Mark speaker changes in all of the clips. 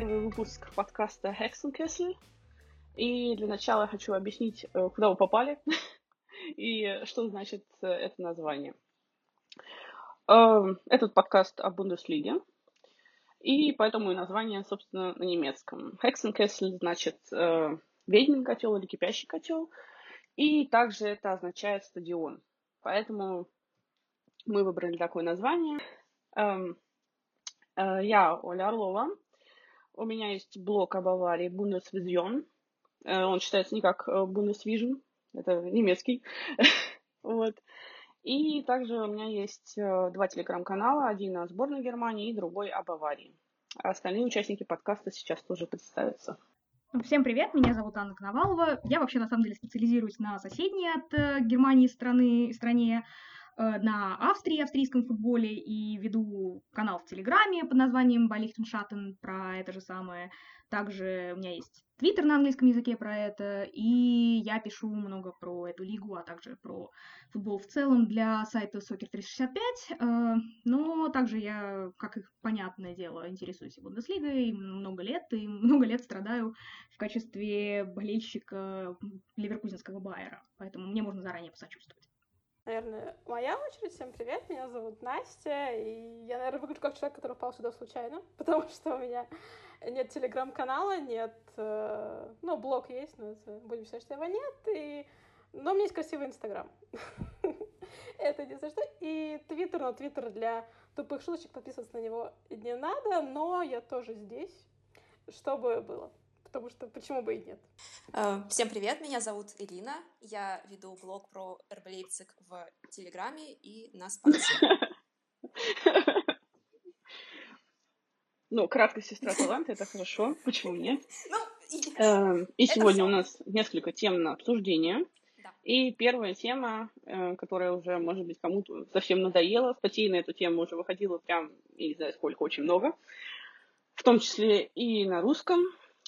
Speaker 1: первый выпуск подкаста Hexenkessel. И для начала я хочу объяснить, э, куда вы попали и что значит э, это название. Эм, этот подкаст о Бундеслиге, и поэтому и название, собственно, на немецком. Hexenkessel значит э, ведьмин котел или кипящий котел, и также это означает стадион. Поэтому мы выбрали такое название. Эм, я Оля Орлова. У меня есть блог о Баварии Bundesvision. Э, он считается не как э, Bundesvision, это немецкий. вот. И также у меня есть э, два телеграм-канала, один о сборной Германии и другой о Баварии. А остальные участники подкаста сейчас тоже представятся.
Speaker 2: Всем привет, меня зовут Анна Коновалова. Я вообще на самом деле специализируюсь на соседней от Германии страны, стране на Австрии, австрийском футболе, и веду канал в Телеграме под названием Балихтеншаттен про это же самое. Также у меня есть твиттер на английском языке про это, и я пишу много про эту лигу, а также про футбол в целом для сайта Soccer365, э, но также я, как и понятное дело, интересуюсь и Бундеслигой много лет, и много лет страдаю в качестве болельщика ливеркузинского Байера, поэтому мне можно заранее посочувствовать
Speaker 3: наверное, моя очередь. Всем привет, меня зовут Настя, и я, наверное, выгляжу как человек, который упал сюда случайно, потому что у меня нет телеграм-канала, нет... Э, ну, блог есть, но это, будем считать, что его нет, и... Но у меня есть красивый Инстаграм. Это не за что. И Твиттер, но Твиттер для тупых шуточек, подписываться на него не надо, но я тоже здесь, чтобы было потому что почему бы и нет.
Speaker 4: Э, всем привет, меня зовут Ирина, я веду блог про РБ Лейпциг в Телеграме и на Спарсе.
Speaker 1: Ну, краткая сестра таланта, это хорошо, почему нет? Ну, эм, и сегодня у нас несколько тем на обсуждение. И первая тема, э, которая уже, может быть, кому-то совсем надоела, статей на эту тему уже выходила прям, я не знаю сколько, очень много, в том числе и на русском.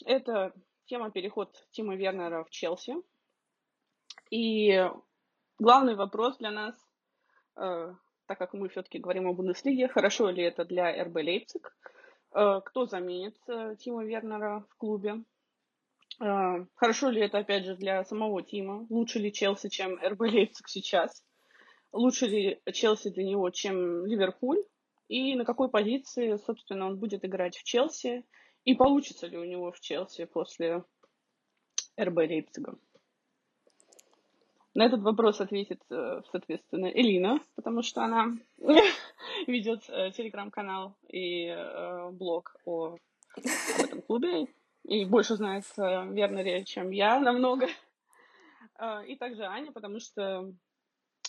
Speaker 1: Это тема переход Тима Вернера в Челси. И главный вопрос для нас, э, так как мы все-таки говорим о Бундеслиге, хорошо ли это для РБ Лейпциг, э, кто заменит э, Тима Вернера в клубе, э, хорошо ли это, опять же, для самого Тима, лучше ли Челси, чем РБ Лейпциг сейчас, лучше ли Челси для него, чем Ливерпуль, и на какой позиции, собственно, он будет играть в Челси, и получится ли у него в Челси после РБ Лейпцига? На этот вопрос ответит, э, соответственно, Элина, потому что она ведет э, телеграм-канал и э, блог о, этом клубе и больше знает Вернере, чем я намного. И также Аня, потому что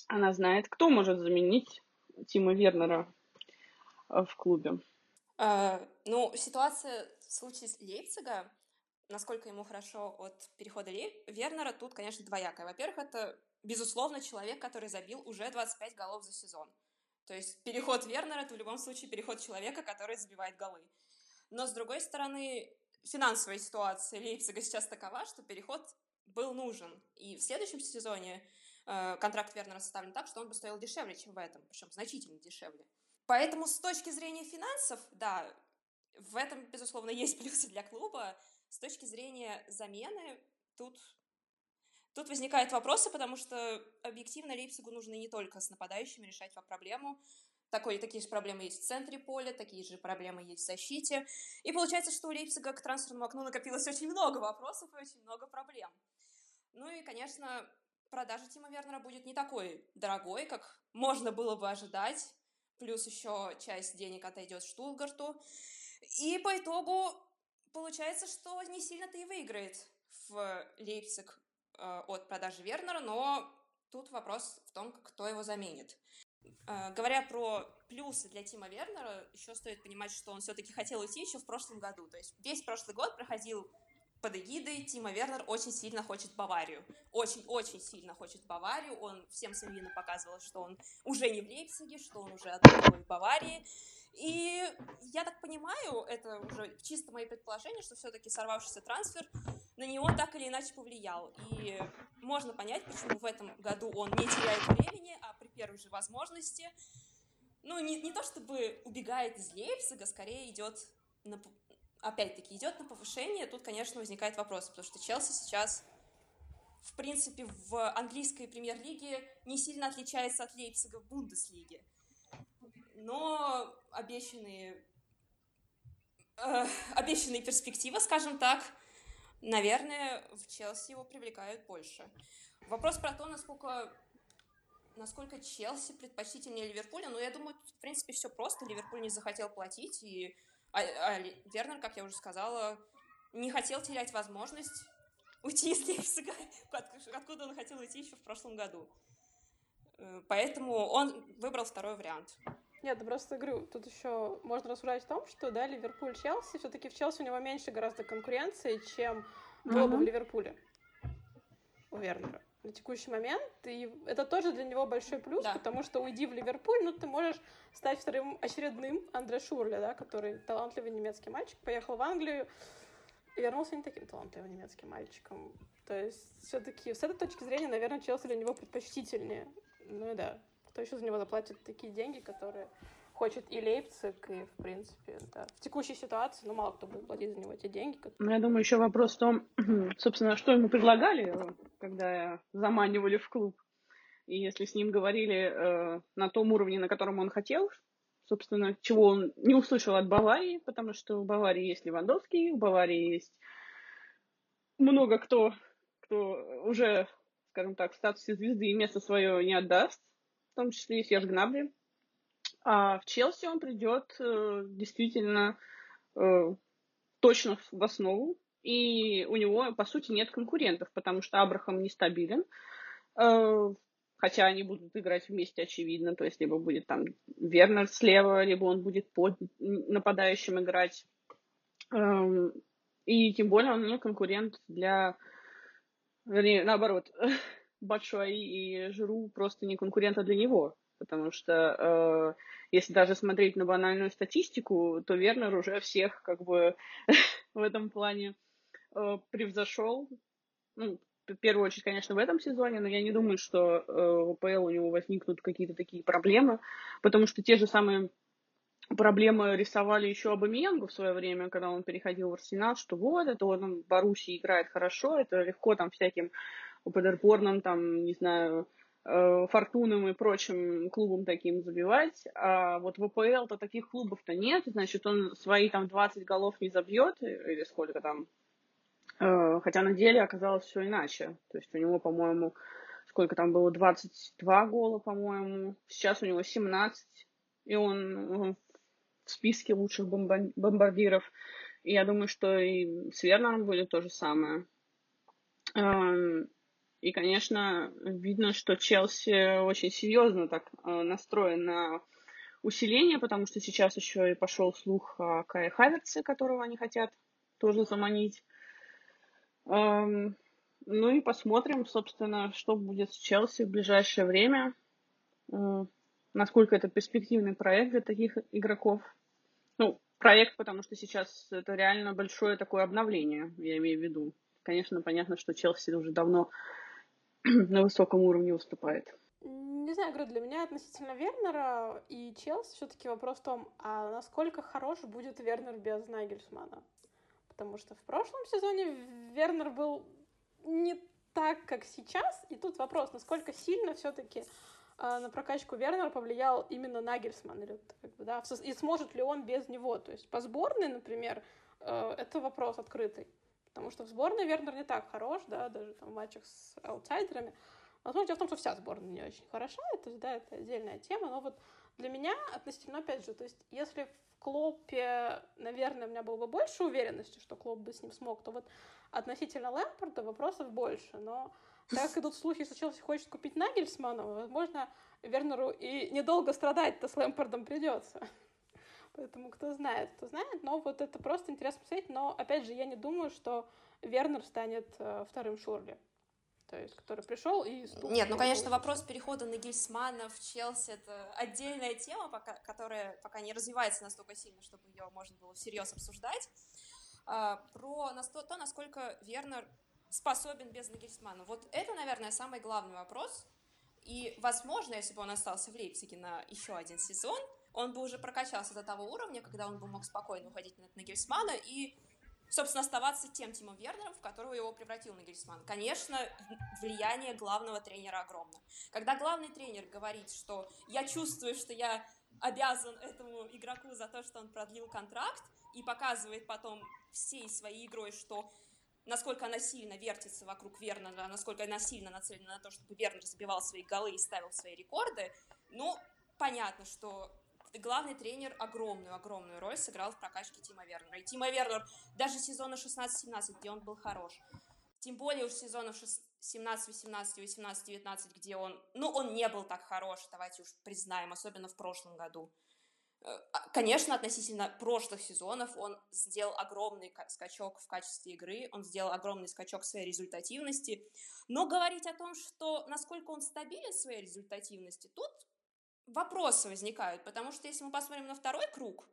Speaker 1: она знает, кто может заменить Тима Вернера в клубе.
Speaker 4: Ну, ситуация в случае Лейпцига, насколько ему хорошо от перехода Лей... Вернера, тут, конечно, двоякое. Во-первых, это, безусловно, человек, который забил уже 25 голов за сезон. То есть переход Вернера — это в любом случае переход человека, который забивает голы. Но, с другой стороны, финансовая ситуация Лейпцига сейчас такова, что переход был нужен. И в следующем сезоне э, контракт Вернера составлен так, что он бы стоил дешевле, чем в этом, причем значительно дешевле. Поэтому с точки зрения финансов, да, в этом, безусловно, есть плюсы для клуба. С точки зрения замены, тут, тут возникают вопросы, потому что объективно Лейпцигу нужно не только с нападающими решать проблему. Такой, такие же проблемы есть в центре поля, такие же проблемы есть в защите. И получается, что у Лейпцига к трансферному окну накопилось очень много вопросов и очень много проблем. Ну и, конечно, продажа Тима Вернера будет не такой дорогой, как можно было бы ожидать. Плюс еще часть денег отойдет Штутгарту. И по итогу получается, что не сильно-то и выиграет в Лейпциг э, от продажи Вернера, но тут вопрос в том, кто его заменит. Э, говоря про плюсы для Тима Вернера, еще стоит понимать, что он все-таки хотел уйти еще в прошлом году. То есть весь прошлый год проходил под эгидой Тима Вернер очень сильно хочет Баварию. Очень-очень сильно хочет Баварию. Он всем видом показывал, что он уже не в Лейпциге, что он уже отдыхает в Баварии. И я так понимаю, это уже чисто мои предположения, что все-таки сорвавшийся трансфер на него так или иначе повлиял. И можно понять, почему в этом году он не теряет времени, а при первой же возможности ну, не, не то чтобы убегает из Лейпцига, скорее идет на, опять-таки, идет на повышение. Тут, конечно, возникает вопрос, потому что Челси сейчас, в принципе, в английской премьер-лиге не сильно отличается от Лейпцига в Бундеслиге. Но обещанные, э, обещанные перспективы, скажем так, наверное, в Челси его привлекают больше. Вопрос про то, насколько насколько Челси предпочтительнее Ливерпуля, ну, я думаю, в принципе, все просто. Ливерпуль не захотел платить, и а, а Вернер, как я уже сказала, не хотел терять возможность уйти из Лейпцига, откуда он хотел уйти еще в прошлом году. Э, поэтому он выбрал второй вариант.
Speaker 3: Нет, я просто говорю, тут еще можно рассуждать о том, что, да, Ливерпуль, Челси, все-таки в Челси у него меньше гораздо конкуренции, чем было бы в Ливерпуле у Вернера на текущий момент, и это тоже для него большой плюс, да. потому что уйди в Ливерпуль, ну, ты можешь стать вторым очередным Андре Шурле, да, который талантливый немецкий мальчик, поехал в Англию и вернулся не таким талантливым немецким мальчиком. То есть все-таки с этой точки зрения, наверное, Челси для него предпочтительнее. Ну и да, кто еще за него заплатит такие деньги, которые хочет и Лейпциг, и, в принципе, да, в текущей ситуации, ну, мало кто будет платить за него эти деньги.
Speaker 1: Ну, я думаю, еще вопрос в том, собственно, что ему предлагали, когда заманивали в клуб. И если с ним говорили э, на том уровне, на котором он хотел, собственно, чего он не услышал от Баварии, потому что у Баварии есть Левандовский, у Баварии есть много кто, кто уже, скажем так, в статусе звезды и место свое не отдаст, в том числе и Серж Гнабри. А в Челси он придет э, действительно э, точно в основу. И у него, по сути, нет конкурентов, потому что Абрахам нестабилен. Э, хотя они будут играть вместе, очевидно. То есть, либо будет там Вернер слева, либо он будет под нападающим играть. Э, и тем более он не конкурент для... Вернее, наоборот, Батшуаи и Жиру просто не конкурента для него потому что если даже смотреть на банальную статистику, то Вернер уже всех как бы в этом плане э, превзошел. Ну, в первую очередь, конечно, в этом сезоне, но я не думаю, что э, в АПЛ у него возникнут какие-то такие проблемы, потому что те же самые проблемы рисовали еще Абамиенгу в свое время, когда он переходил в Арсенал, что вот, это он в Боруссии играет хорошо, это легко там всяким Падерборном, там, не знаю, Фортуном и прочим клубам таким забивать. А вот в АПЛ-то таких клубов-то нет, значит, он свои там 20 голов не забьет, или сколько там. Э, хотя на деле оказалось все иначе. То есть у него, по-моему, сколько там было, 22 гола, по-моему. Сейчас у него 17, и он в списке лучших бомбардиров. И я думаю, что и с Вернером будет то же самое. И, конечно, видно, что Челси очень серьезно так э, настроен на усиление, потому что сейчас еще и пошел слух о Кае Хаверце, которого они хотят тоже заманить. Эм, ну и посмотрим, собственно, что будет с Челси в ближайшее время. Насколько это перспективный проект для таких игроков. Ну, проект, потому что сейчас это реально большое такое обновление, я имею в виду. Конечно, понятно, что Челси уже давно на высоком уровне выступает.
Speaker 3: Не знаю, говорю, для меня относительно Вернера и Челси все-таки вопрос в том, а насколько хорош будет Вернер без Нагельсмана? Потому что в прошлом сезоне Вернер был не так, как сейчас, и тут вопрос, насколько сильно все-таки э, на прокачку Вернера повлиял именно Нагельсман, или, как бы, да, и сможет ли он без него, то есть по сборной, например, э, это вопрос открытый. Потому что в сборной Вернер не так хорош, да, даже там в матчах с аутсайдерами. Возможно, дело в том, что вся сборная не очень хороша, это, да, это отдельная тема, но вот для меня относительно, опять же, то есть если в Клопе, наверное, у меня было бы больше уверенности, что Клоп бы с ним смог, то вот относительно Лэмпорда вопросов больше, но так идут слухи, что Челси хочет купить Нагельсмана, возможно, Вернеру и недолго страдать-то с Лэмпордом придется. Поэтому кто знает, кто знает. Но вот это просто интересно посмотреть. Но, опять же, я не думаю, что Вернер станет э, вторым Шурли. То есть, который пришел и...
Speaker 4: Нет, ну, конечно, вопрос перехода на Гильсмана в Челси — это отдельная тема, пока, которая пока не развивается настолько сильно, чтобы ее можно было всерьез обсуждать. А, про то, насколько Вернер способен без Нагельсмана. Вот это, наверное, самый главный вопрос. И, возможно, если бы он остался в Лейпциге на еще один сезон, он бы уже прокачался до того уровня, когда он бы мог спокойно уходить на Нагельсмана и, собственно, оставаться тем Тимом Вернером, в которого его превратил Нагельсман. Конечно, влияние главного тренера огромно. Когда главный тренер говорит, что я чувствую, что я обязан этому игроку за то, что он продлил контракт, и показывает потом всей своей игрой, что насколько она сильно вертится вокруг Вернера, насколько она сильно нацелена на то, чтобы Вернер забивал свои голы и ставил свои рекорды, ну, понятно, что главный тренер огромную-огромную роль сыграл в прокачке Тима Вернера. И Тима Вернер даже сезона 16-17, где он был хорош, тем более уж сезонов 17, 18, 18, 19, где он, ну, он не был так хорош, давайте уж признаем, особенно в прошлом году. Э, а, конечно, относительно прошлых сезонов он сделал огромный скачок в качестве игры, он сделал огромный скачок своей результативности, но говорить о том, что насколько он стабилен в своей результативности, тут вопросы возникают, потому что если мы посмотрим на второй круг,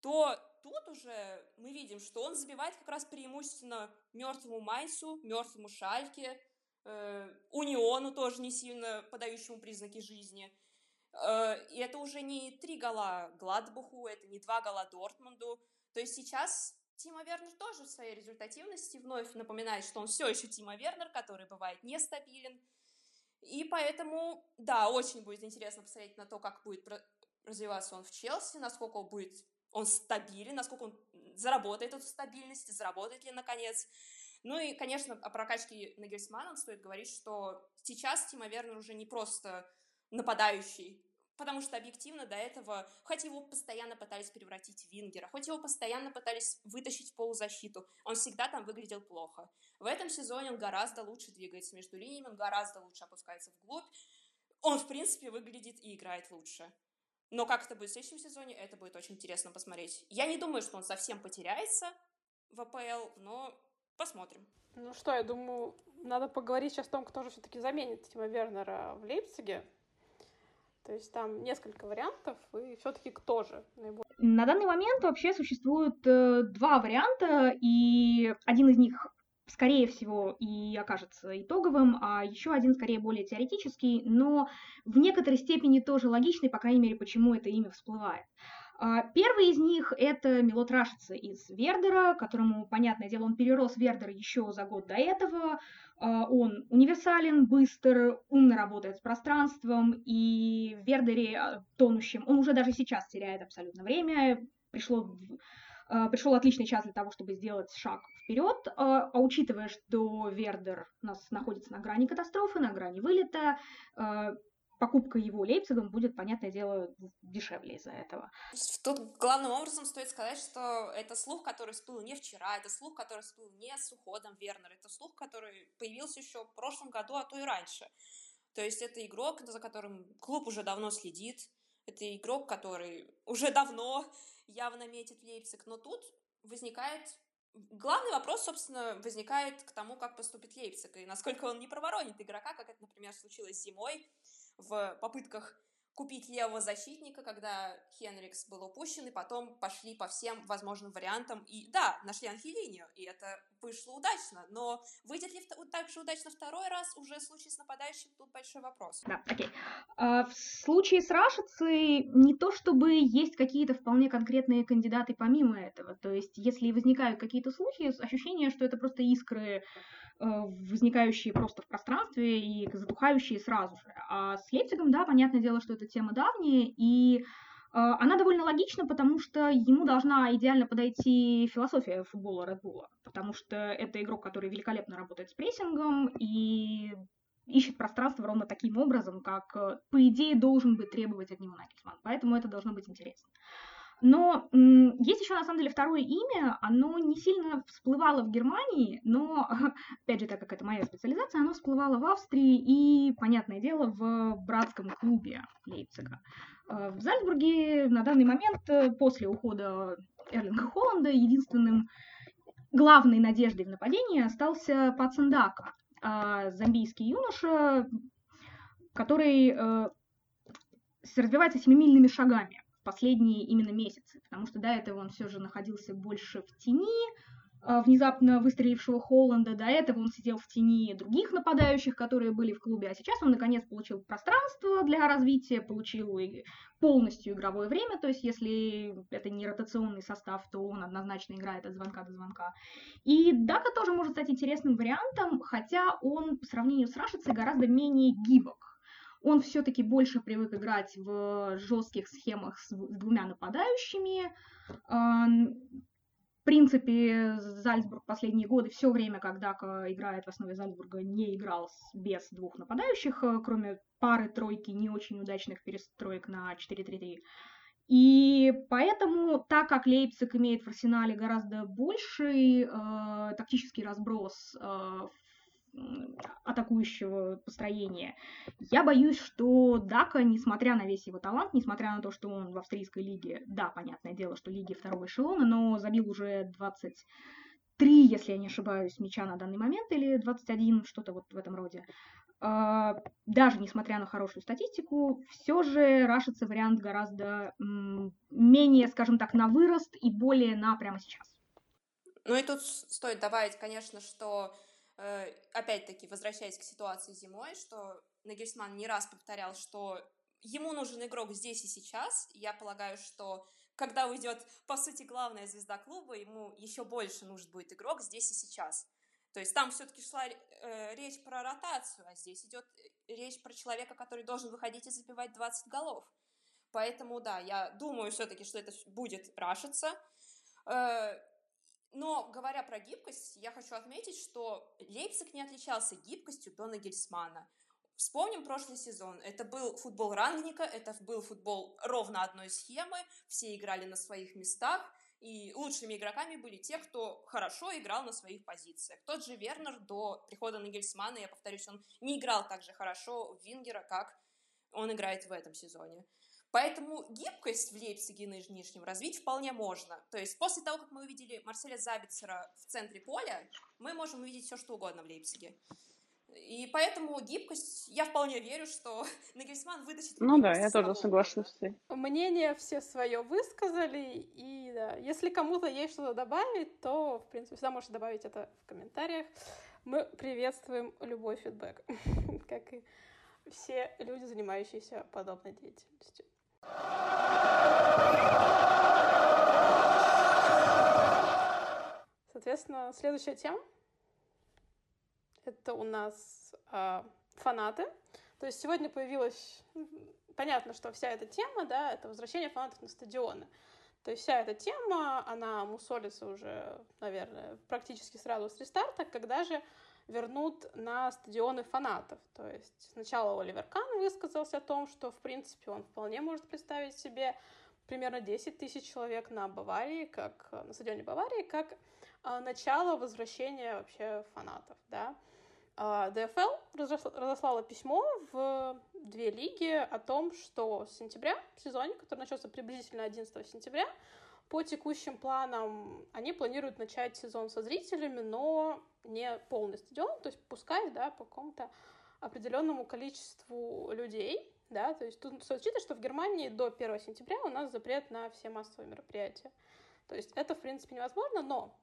Speaker 4: то тут уже мы видим, что он забивает как раз преимущественно мертвому Майсу, мертвому Шальке, э, Униону тоже не сильно подающему признаки жизни – Э, и это уже не три гола Гладбуху, это не два гола Дортмунду. То есть сейчас Тима Вернер тоже в своей результативности вновь напоминает, что он все еще Тима Вернер, который бывает нестабилен. И поэтому, да, очень будет интересно посмотреть на то, как будет развиваться он в Челси, насколько он будет он стабилен, насколько он заработает эту стабильность, заработает ли наконец. Ну и, конечно, о прокачке Нагельсмана стоит говорить, что сейчас Тима Вернер уже не просто нападающий, потому что объективно до этого, хоть его постоянно пытались превратить в вингера, хоть его постоянно пытались вытащить в полузащиту, он всегда там выглядел плохо. В этом сезоне он гораздо лучше двигается между линиями, он гораздо лучше опускается вглубь, он, в принципе, выглядит и играет лучше. Но как это будет в следующем сезоне, это будет очень интересно посмотреть. Я не думаю, что он совсем потеряется в АПЛ, но посмотрим.
Speaker 3: Ну что, я думаю, надо поговорить сейчас о том, кто же все-таки заменит Тима Вернера в Лейпциге. То есть там несколько вариантов, и все-таки кто же наиболее...
Speaker 2: На данный момент вообще существует э, два варианта, и один из них скорее всего, и окажется итоговым, а еще один скорее более теоретический, но в некоторой степени тоже логичный, по крайней мере, почему это имя всплывает. А, первый из них — это Милот Рашица из Вердера, которому, понятное дело, он перерос Вердер еще за год до этого. А, он универсален, быстр, умно работает с пространством, и в Вердере а, тонущем он уже даже сейчас теряет абсолютно время. Пришло, пришел отличный час для того, чтобы сделать шаг вперед, а учитывая, что Вердер у нас находится на грани катастрофы, на грани вылета, покупка его Лейпцигом будет, понятное дело, дешевле из-за этого.
Speaker 4: Тут главным образом стоит сказать, что это слух, который всплыл не вчера, это слух, который всплыл не с уходом Вернера, это слух, который появился еще в прошлом году, а то и раньше. То есть это игрок, за которым клуб уже давно следит, это игрок, который уже давно явно метит Лейпциг, но тут возникает Главный вопрос, собственно, возникает к тому, как поступит Лейпциг, и насколько он не проворонит игрока, как это, например, случилось зимой, в попытках купить левого защитника, когда Хенрикс был упущен, и потом пошли по всем возможным вариантам. И да, нашли Анхелинию, и это вышло удачно. Но выйдет ли так же удачно второй раз, уже в случае с нападающим, тут большой вопрос.
Speaker 2: Да, окей. А, в случае с Рашицей не то чтобы есть какие-то вполне конкретные кандидаты помимо этого. То есть, если возникают какие-то слухи, ощущение, что это просто искры возникающие просто в пространстве и затухающие сразу же. А с Лейпцигом, да, понятное дело, что эта тема давняя, и э, она довольно логична, потому что ему должна идеально подойти философия футбола Red Bull, потому что это игрок, который великолепно работает с прессингом и ищет пространство ровно таким образом, как, э, по идее, должен бы требовать от него Нагельсман. Поэтому это должно быть интересно. Но есть еще, на самом деле, второе имя, оно не сильно всплывало в Германии, но, опять же, так как это моя специализация, оно всплывало в Австрии и, понятное дело, в братском клубе Лейпцига. Э, в Зальцбурге на данный момент, э, после ухода Эрлинга Холланда, единственным главной надеждой в нападении остался Пацендака, а замбийский юноша, который э, развивается семимильными шагами последние именно месяцы, потому что до этого он все же находился больше в тени, а, внезапно выстрелившего Холланда. До этого он сидел в тени других нападающих, которые были в клубе, а сейчас он наконец получил пространство для развития, получил полностью игровое время, то есть если это не ротационный состав, то он однозначно играет от звонка до звонка. И Дака тоже может стать интересным вариантом, хотя он по сравнению с Рашицей гораздо менее гибок. Он все-таки больше привык играть в жестких схемах с двумя нападающими, в принципе, Зальцбург последние годы, все время, когда играет в основе Зальцбурга, не играл без двух нападающих, э, кроме пары-тройки не очень удачных перестроек на 4-3-3. И поэтому, так как Лейпциг имеет в арсенале гораздо больший э, тактический разброс э, атакующего построения. Я боюсь, что Дака, несмотря на весь его талант, несмотря на то, что он в австрийской лиге, да, понятное дело, что лиги второго эшелона, но забил уже 23, если я не ошибаюсь, мяча на данный момент, или 21, что-то вот в этом роде. А, даже несмотря на хорошую статистику, все же рашится вариант гораздо менее, скажем так, на вырост и более на прямо сейчас.
Speaker 4: Ну и тут стоит добавить, конечно, что опять-таки, возвращаясь к ситуации зимой, что Нагельсман не раз повторял, что ему нужен игрок здесь и сейчас. Я полагаю, что когда уйдет, по сути, главная звезда клуба, ему еще больше нужен будет игрок здесь и сейчас. То есть там все-таки шла э, речь про ротацию, а здесь идет э, речь про человека, который должен выходить и забивать 20 голов. Поэтому, да, я думаю все-таки, что это будет рашиться. Э, но, говоря про гибкость, я хочу отметить, что Лейпциг не отличался гибкостью до Нагельсмана. Вспомним прошлый сезон. Это был футбол рангника, это был футбол ровно одной схемы, все играли на своих местах, и лучшими игроками были те, кто хорошо играл на своих позициях. Тот же Вернер до прихода Нагельсмана, я повторюсь, он не играл так же хорошо в Вингера, как он играет в этом сезоне. Поэтому гибкость в Лейпциге нижнем развить вполне можно. То есть после того, как мы увидели Марселя Забицера в центре поля, мы можем увидеть все, что угодно в Лейпциге. И поэтому гибкость, я вполне верю, что Нагельсман вытащит...
Speaker 1: Ну да, я тоже соглашусь с этим.
Speaker 3: Мнение все свое высказали, и да, если кому-то есть что-то добавить, то, в принципе, всегда можете добавить это в комментариях. Мы приветствуем любой фидбэк, как и все люди, занимающиеся подобной деятельностью. Соответственно, следующая тема это у нас э, фанаты. То есть сегодня появилась, понятно, что вся эта тема, да, это возвращение фанатов на стадионы. То есть вся эта тема, она мусолится уже, наверное, практически сразу с рестарта, когда же вернут на стадионы фанатов. То есть сначала Оливер Кан высказался о том, что, в принципе, он вполне может представить себе примерно 10 тысяч человек на Баварии, как на стадионе Баварии, как а, начало возвращения вообще фанатов, да. А, ДФЛ разослала письмо в две лиги о том, что с сентября, в сезоне, который начался приблизительно 11 сентября, по текущим планам они планируют начать сезон со зрителями, но не полный стадион, то есть пускай, да, по какому-то определенному количеству людей, да, то есть тут стоит что в Германии до 1 сентября у нас запрет на все массовые мероприятия. То есть это, в принципе, невозможно, но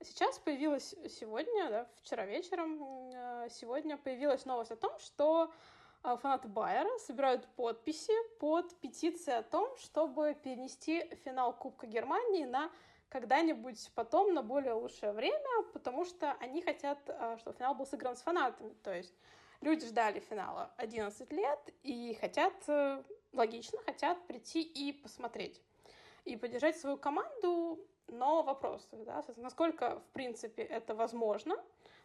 Speaker 3: сейчас появилась сегодня, да, вчера вечером, э, сегодня появилась новость о том, что фанаты Байера собирают подписи под петицией о том, чтобы перенести финал Кубка Германии на когда-нибудь потом на более лучшее время, потому что они хотят, э, чтобы финал был сыгран с фанатами. То есть люди ждали финала 11 лет и хотят, э, логично, хотят прийти и посмотреть. И поддержать свою команду, но вопрос, да, насколько, в принципе, это возможно,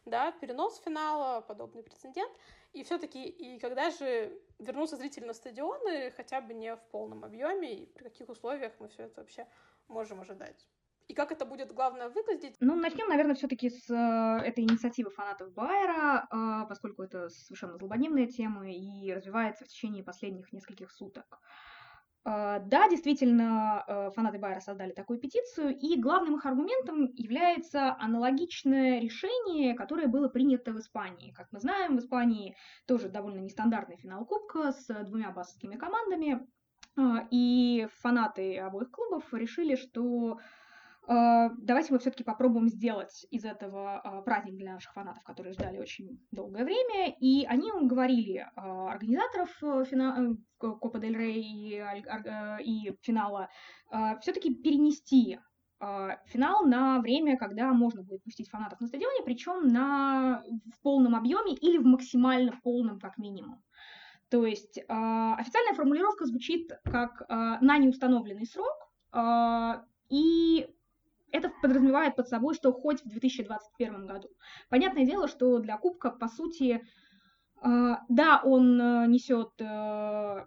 Speaker 3: да, перенос финала, подобный прецедент, и все-таки, и когда же вернутся зрители на стадионы, хотя бы не в полном объеме, и при каких условиях мы все это вообще можем ожидать и как это будет, главное, выглядеть?
Speaker 2: Ну, начнем, наверное, все-таки с э, этой инициативы фанатов Байера, э, поскольку это совершенно злободневная тема и развивается в течение последних нескольких суток. Да, действительно, э, фанаты Байера создали такую петицию, и главным их аргументом является аналогичное решение, которое было принято в Испании. Как мы знаем, в Испании тоже довольно нестандартный финал Кубка с двумя баскскими командами, э, и фанаты обоих клубов решили, что давайте мы все-таки попробуем сделать из этого э, праздник для наших фанатов, которые ждали очень долгое время. И они уговорили э, организаторов фина... Копа Дель Рей и, финала все-таки перенести финал на время, когда можно будет пустить фанатов на стадионе, причем на, в полном объеме или в максимально полном как минимум. То есть э, официальная формулировка звучит как э, на неустановленный срок, э, и это подразумевает под собой, что хоть в 2021 году. Понятное дело, что для Кубка, по сути, э, да, он э, несет э,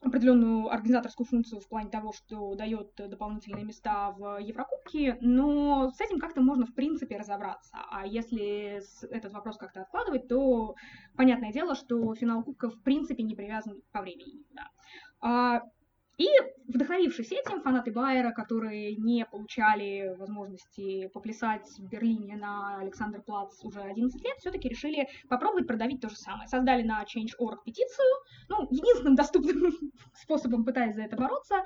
Speaker 2: определенную организаторскую функцию в плане того, что дает дополнительные места в Еврокубке, но с этим как-то можно в принципе разобраться. А если этот вопрос как-то откладывать, то понятное дело, что финал Кубка в принципе не привязан по времени. Да. И вдохновившись этим, фанаты Байера, которые не получали возможности поплясать в Берлине на Александр Плац уже 11 лет, все-таки решили попробовать продавить то же самое. Создали на Change.org петицию, ну, единственным доступным способом пытаясь за это бороться.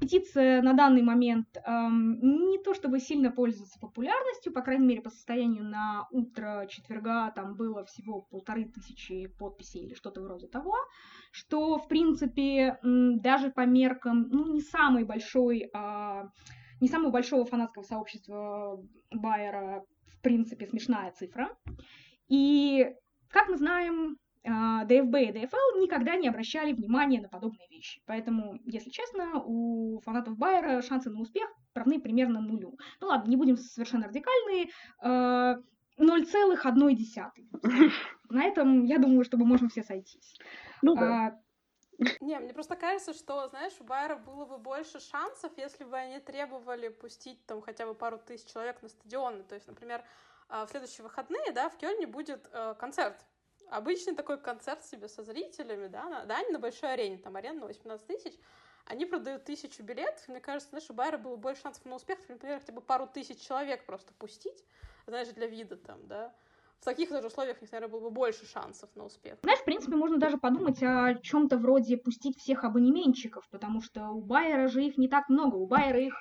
Speaker 2: Петиция на данный момент эм, не то чтобы сильно пользуется популярностью, по крайней мере, по состоянию на утро четверга там было всего полторы тысячи подписей или что-то вроде того, что, в принципе, даже по меркам, ну, не самый большой, э, не самого большого фанатского сообщества Байера, в принципе, смешная цифра. И, как мы знаем, ДФБ и ДФЛ никогда не обращали внимания на подобные вещи. Поэтому, если честно, у фанатов Байера шансы на успех равны примерно нулю. Ну ладно, не будем совершенно радикальные. 0,1. На этом, я думаю, что мы можем все сойтись.
Speaker 1: Ну да. А,
Speaker 3: не, мне просто кажется, что, знаешь, у Байера было бы больше шансов, если бы они требовали пустить там хотя бы пару тысяч человек на стадионы. То есть, например, а, в следующие выходные, да, в Кёльне будет э, концерт обычный такой концерт себе со зрителями, да, на, да, не на большой арене, там арена на 18 тысяч, они продают тысячу билетов, мне кажется, знаешь, у Байера было больше шансов на успех, например, хотя бы пару тысяч человек просто пустить, знаешь, для вида там, да, в таких даже условиях, наверное, было бы больше шансов на успех.
Speaker 2: Знаешь, в принципе, можно даже подумать о чем-то вроде пустить всех абонементчиков, потому что у Байера же их не так много, у Байера их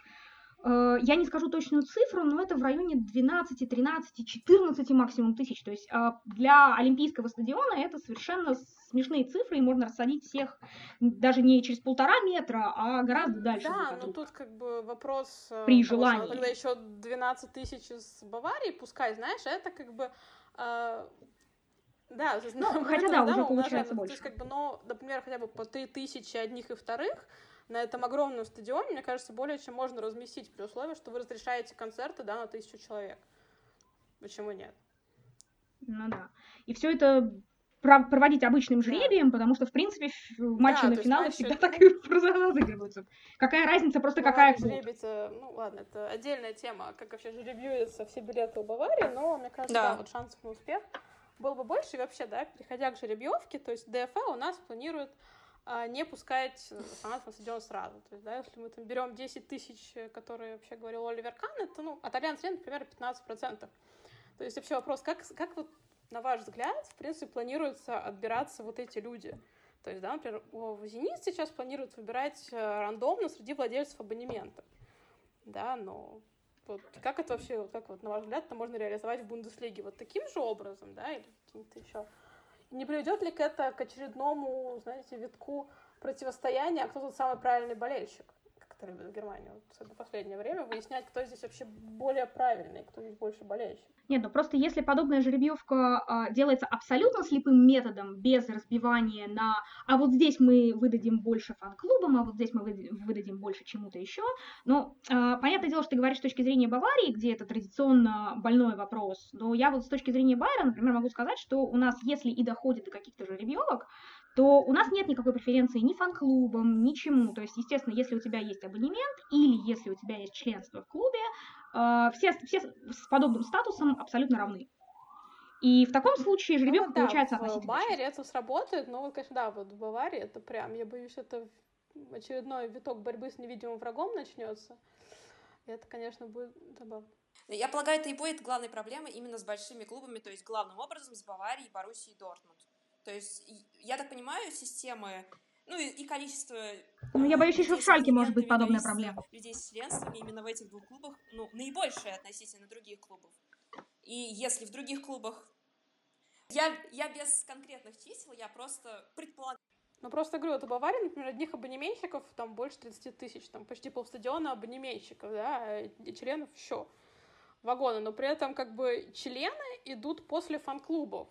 Speaker 2: я не скажу точную цифру, но это в районе 12, 13, 14 максимум тысяч. То есть а, для Олимпийского стадиона это совершенно смешные цифры, и можно рассадить всех даже не через полтора метра, а гораздо дальше.
Speaker 3: Да, но тут как бы вопрос...
Speaker 2: Э, При того, желании.
Speaker 3: Тогда еще 12 тысяч из Баварии пускай, знаешь, это как бы... Э, да,
Speaker 2: ну, хотя да, уже получается
Speaker 3: больше. То есть, как бы, но, например, хотя бы по 3 тысячи одних и вторых, на этом огромном стадионе, мне кажется, более чем можно разместить при условии, что вы разрешаете концерты, да, на тысячу человек. Почему нет?
Speaker 2: Ну да. И все это проводить обычным жребием, да. потому что, в принципе, матчи да, на финалы всегда так и разыгрываются. Какая разница, просто ну, какая
Speaker 3: жребий Ну, ладно, это отдельная тема, как вообще жребируются все билеты у Баварии, но, мне кажется, да, да вот шансов на успех было бы больше. И вообще, да, переходя к жеребьевке, то есть ДФЛ у нас планирует не пускать фанатов на стадион сразу. То есть, да, если мы там берем 10 тысяч, которые вообще говорил Оливер Кан, это, ну, от Альянс Арена, например, 15%. То есть вообще вопрос, как, как вот, на ваш взгляд, в принципе, планируется отбираться вот эти люди? То есть, да, например, в «Зенит» сейчас планируют выбирать э, рандомно среди владельцев абонементов. Да, но вот как это вообще, как вот, на ваш взгляд, это можно реализовать в Бундеслиге? Вот таким же образом, да, или каким-то еще не приведет ли это к очередному, знаете, витку противостояния, а кто тут самый правильный болельщик? Как любят вот, в последнее время, выяснять, кто здесь вообще более правильный, кто здесь больше болельщик.
Speaker 2: Нет, ну просто если подобная жеребьевка а, делается абсолютно слепым методом, без разбивания на «а вот здесь мы выдадим больше фан-клубам, а вот здесь мы выдадим больше чему-то еще», ну, а, понятное дело, что ты говоришь с точки зрения Баварии, где это традиционно больной вопрос, но я вот с точки зрения Байера, например, могу сказать, что у нас, если и доходит до каких-то жеребьевок, то у нас нет никакой преференции ни фан-клубам, ничему. То есть, естественно, если у тебя есть абонемент или если у тебя есть членство в клубе, э, все, все с подобным статусом абсолютно равны. И в таком случае жеребьевка ну, да, получается относительно.
Speaker 3: В Байере это сработает, но, конечно, да, вот в Баварии это прям, я боюсь, это очередной виток борьбы с невидимым врагом начнется. И это, конечно, будет забавно.
Speaker 4: Я полагаю, это и будет главной проблемой именно с большими клубами, то есть главным образом с Баварией, Боруссией и Дортмунд. То есть, я так понимаю, системы ну и, и количество...
Speaker 2: Ну, я боюсь, еще в Шальке может быть подобная проблема.
Speaker 4: Людей с членствами именно в этих двух клубах, ну, наибольшее относительно других клубов. И если в других клубах... Я, я без конкретных чисел, я просто предполагаю.
Speaker 3: Ну, просто говорю, вот у Баварии, например, одних абонементщиков там больше 30 тысяч, там почти полстадиона абонементщиков, да, а членов еще вагоны, но при этом как бы члены идут после фан-клубов.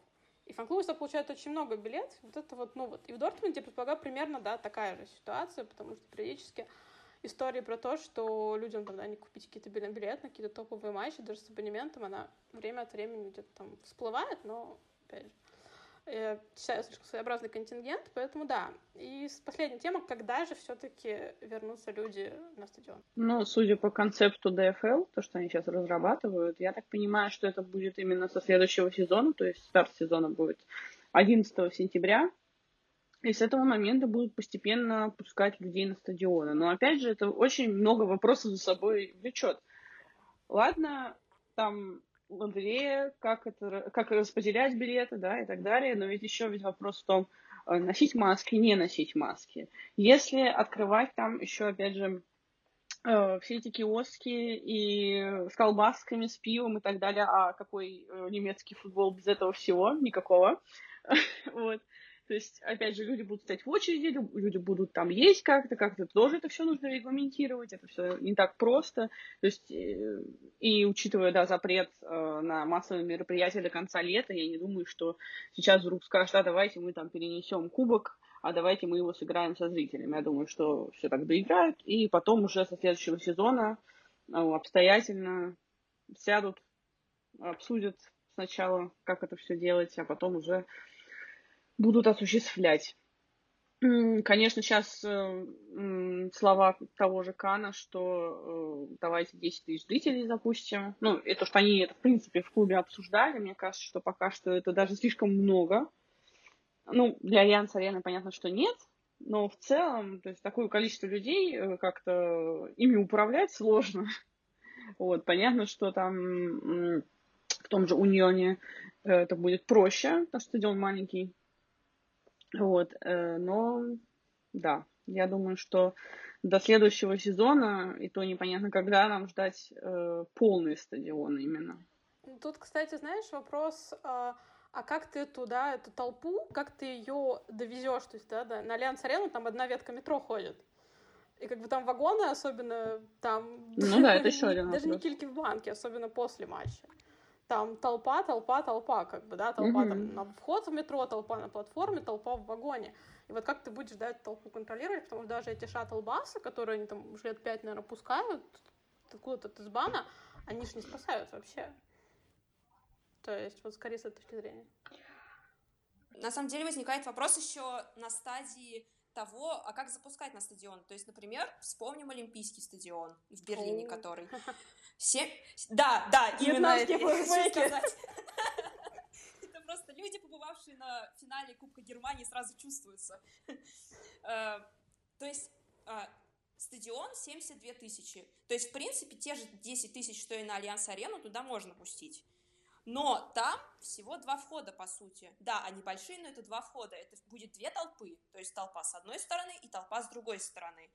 Speaker 3: И фан-клубы всегда получают очень много билетов. Вот это вот, ну вот. И в Дортмунде, предполагаю, примерно, да, такая же ситуация, потому что периодически истории про то, что людям тогда не купить какие-то билеты на какие-то топовые матчи, даже с абонементом, она время от времени где-то там всплывает, но, опять же, я считаю, слишком своеобразный контингент, поэтому да. И последняя тема, когда же все-таки вернутся люди на стадион?
Speaker 1: Ну, судя по концепту ДФЛ, то, что они сейчас разрабатывают, я так понимаю, что это будет именно со следующего сезона, то есть старт сезона будет 11 сентября, и с этого момента будут постепенно пускать людей на стадионы. Но опять же, это очень много вопросов за собой влечет. Ладно, там лотерея, как это, как распределять билеты, да, и так далее. Но ведь еще ведь вопрос в том, э, носить маски, не носить маски. Если открывать там еще, опять же, э, все эти киоски и с колбасками, с пивом и так далее, а какой э, немецкий футбол без этого всего? Никакого. вот. То есть, опять же, люди будут стоять в очереди, люди будут там есть как-то, как-то тоже это все нужно регламентировать, это все не так просто. То есть, э, и учитывая, да, запрет э, на массовые мероприятия до конца лета, я не думаю, что сейчас вдруг скажут, а давайте мы там перенесем кубок, а давайте мы его сыграем со зрителями. Я думаю, что все так доиграют, и потом уже со следующего сезона ну, обстоятельно сядут, обсудят сначала, как это все делать, а потом уже будут осуществлять. Конечно, сейчас э, слова того же Кана, что э, давайте 10 тысяч зрителей запустим. Ну, это что они это, в принципе, в клубе обсуждали. Мне кажется, что пока что это даже слишком много. Ну, для Альянс Арены понятно, что нет. Но в целом, то есть такое количество людей, э, как-то ими управлять сложно. Вот, понятно, что там в том же Унионе это будет проще, потому что стадион маленький, вот, э, но да, я думаю, что до следующего сезона, и то непонятно, когда нам ждать э, полные стадионы именно.
Speaker 3: Тут, кстати, знаешь, вопрос, э, а как ты туда, эту толпу, как ты ее довезешь? То есть, да, да, на Альянс Арену там одна ветка метро ходит. И как бы там вагоны, особенно там...
Speaker 1: Ну да, это еще один
Speaker 3: Даже не кильки в банке, особенно после матча там толпа, толпа, толпа, как бы, да, толпа mm-hmm. там на вход в метро, толпа на платформе, толпа в вагоне. И вот как ты будешь, да, эту толпу контролировать, потому что даже эти шаттл-басы, которые они там уже лет пять, наверное, пускают откуда-то из бана, они же не спасают вообще. То есть, вот скорее с этой точки зрения.
Speaker 4: На самом деле возникает вопрос еще на стадии того, а как запускать на стадион. То есть, например, вспомним Олимпийский стадион в Берлине, который... Семь... Да, да, именно это я хочу сказать. Это просто люди, побывавшие на финале Кубка Германии, сразу чувствуются. Э, то есть э, стадион 72 тысячи. То есть, в принципе, те же 10 тысяч, что и на Альянс-арену, туда можно пустить. Но там всего два входа, по сути. Да, они большие, но это два входа. Это будет две толпы. То есть толпа с одной стороны и толпа с другой стороны.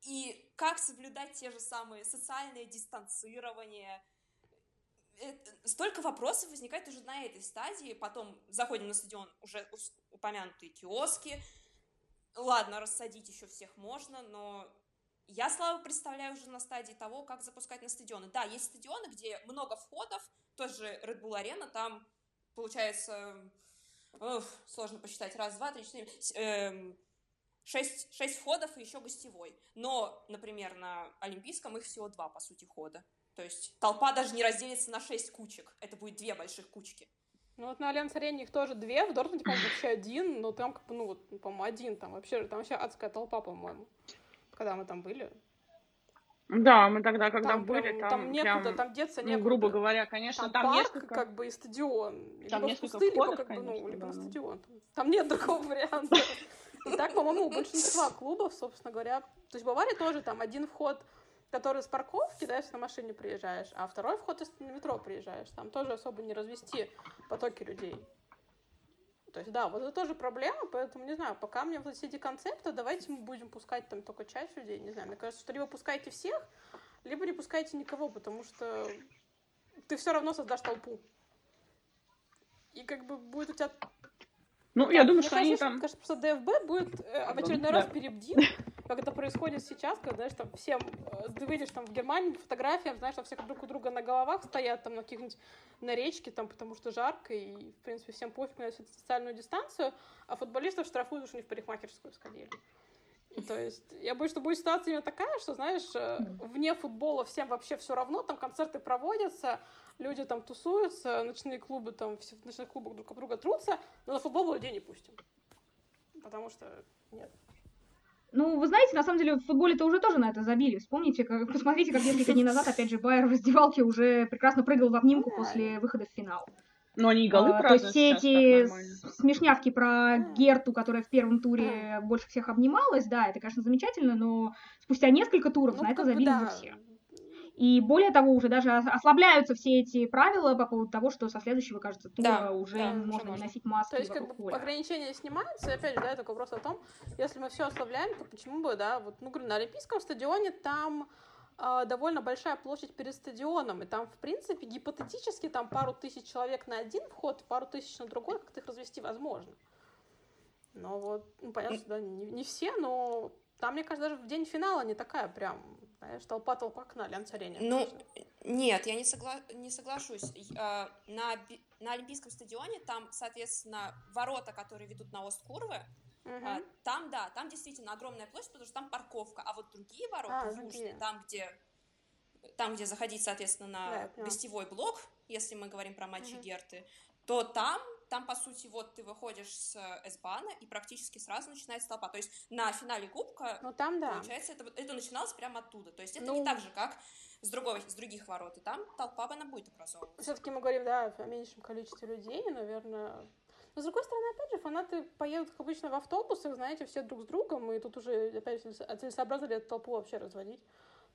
Speaker 4: И как соблюдать те же самые социальные дистанцирование. Это, столько вопросов возникает уже на этой стадии. Потом заходим на стадион, уже упомянутые киоски. Ладно, рассадить еще всех можно, но я, слава, представляю уже на стадии того, как запускать на стадионы. Да, есть стадионы, где много входов, тоже Red Bull Arena, там получается, уф, сложно посчитать, раз, два, три, четыре, эм, шесть, шесть входов и еще гостевой. Но, например, на Олимпийском их всего два, по сути, входа. То есть толпа даже не разделится на шесть кучек. Это будет две больших кучки.
Speaker 3: Ну вот на Альянс Арене их тоже две, в Дортмунде, по-моему, вообще один, но там, как бы, ну вот, по-моему, один, там вообще, там вообще адская толпа, по-моему, когда мы там были.
Speaker 1: Да, мы тогда, когда там были,
Speaker 3: прям,
Speaker 1: там,
Speaker 3: там некуда, прям, там деться некуда.
Speaker 1: Ну, грубо говоря, конечно,
Speaker 3: там, там парк, несколько... как бы, и стадион.
Speaker 1: Там
Speaker 3: либо
Speaker 1: несколько
Speaker 3: пустырь,
Speaker 1: входов,
Speaker 3: либо, как
Speaker 1: конечно,
Speaker 3: бы, ну, либо
Speaker 1: да,
Speaker 3: стадион. Там нет другого варианта. И так, по-моему, у большинства клубов, собственно говоря, то есть в Баварии тоже там один вход, который с парковки, да, если на машине приезжаешь, а второй вход, если на метро приезжаешь. Там тоже особо не развести потоки людей. То есть, да, вот это тоже проблема, поэтому, не знаю, пока мне вот все эти концепты, давайте мы будем пускать там только часть людей, не знаю, мне кажется, что либо пускайте всех, либо не пускайте никого, потому что ты все равно создашь толпу. И как бы будет у тебя
Speaker 1: ну, я думаю, что кажется,
Speaker 3: они там... Кажется, просто ДФБ будет э, в очередной да. раз перебдит, как это происходит сейчас, когда, знаешь, там всем, э, ты выйдешь там в Германии, фотографиям, знаешь, там все друг у друга на головах стоят, там на каких-нибудь, на речке, там, потому что жарко, и, в принципе, всем пофиг на социальную дистанцию, а футболистов штрафуют, что они в парикмахерскую сходили. То есть я боюсь, что будет ситуация именно такая, что, знаешь, э, вне футбола всем вообще все равно, там концерты проводятся, люди там тусуются, ночные клубы там, все в ночных клубах друг об друга трутся, но на футбол людей не пустим. Потому что нет.
Speaker 2: Ну, вы знаете, на самом деле в футболе-то уже тоже на это забили. Вспомните, как, посмотрите, как несколько дней назад, опять же, Байер в раздевалке уже прекрасно прыгал в обнимку после выхода в финал.
Speaker 1: Но они голы а,
Speaker 2: То есть все эти смешнявки про Герту, которая в первом туре больше всех обнималась, да, это, конечно, замечательно, но спустя несколько туров ну, на это забили да. все. И более того, уже даже ослабляются все эти правила по поводу того, что со следующего, кажется, тура да, уже да, можно не носить маски.
Speaker 3: То есть, как бы ограничения снимаются, и опять же, да, это вопрос о том, если мы все ослабляем, то почему бы, да, вот, ну, говорю, на Олимпийском стадионе там э, довольно большая площадь перед стадионом, и там, в принципе, гипотетически там пару тысяч человек на один вход, пару тысяч на другой, как-то их развести возможно. Но вот, ну, понятно, что, да, не, не все, но там, мне кажется, даже в день финала не такая прям знаешь, толпа-толпа к на Альянс-арене.
Speaker 4: Ну, нет, я не, согла... не соглашусь. А, на, на Олимпийском стадионе там, соответственно, ворота, которые ведут на Ост-Курвы, угу. там, да, там действительно огромная площадь, потому что там парковка, а вот другие ворота, а, южные, там, где там, где заходить, соответственно, на да, гостевой блок, если мы говорим про матчи угу. Герты, то там там, по сути, вот ты выходишь с S-бана, и практически сразу начинается толпа. То есть на финале Кубка,
Speaker 3: ну, там, да.
Speaker 4: получается, это, это начиналось прямо оттуда. То есть это ну... не так же, как с, другого, с других ворот. И там толпа, она будет образовываться.
Speaker 3: Все-таки мы говорим, да, о меньшем количестве людей, наверное. Но, с другой стороны, опять же, фанаты поедут, как обычно, в автобусах, знаете, все друг с другом, и тут уже, опять, целесообразно ли эту толпу вообще разводить?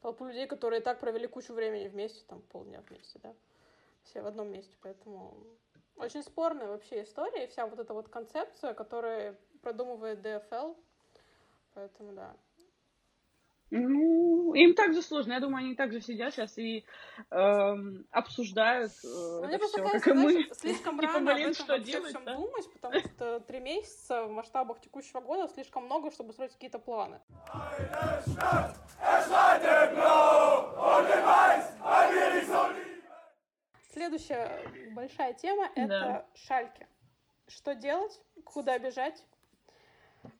Speaker 3: Толпу людей, которые так провели кучу времени вместе, там, полдня вместе, да? Все в одном месте, поэтому очень спорная вообще история, и вся вот эта вот концепция, которая продумывает ДФЛ. Поэтому да.
Speaker 1: Ну, им также сложно. Я думаю, они также сидят сейчас и э, обсуждают э, ну, это все, кажется, как и мы.
Speaker 3: Слишком рано об этом что делать, всем да? думать, потому что три месяца в масштабах текущего года слишком много, чтобы строить какие-то планы. Следующая большая тема — это да. шальки. Что делать? Куда бежать?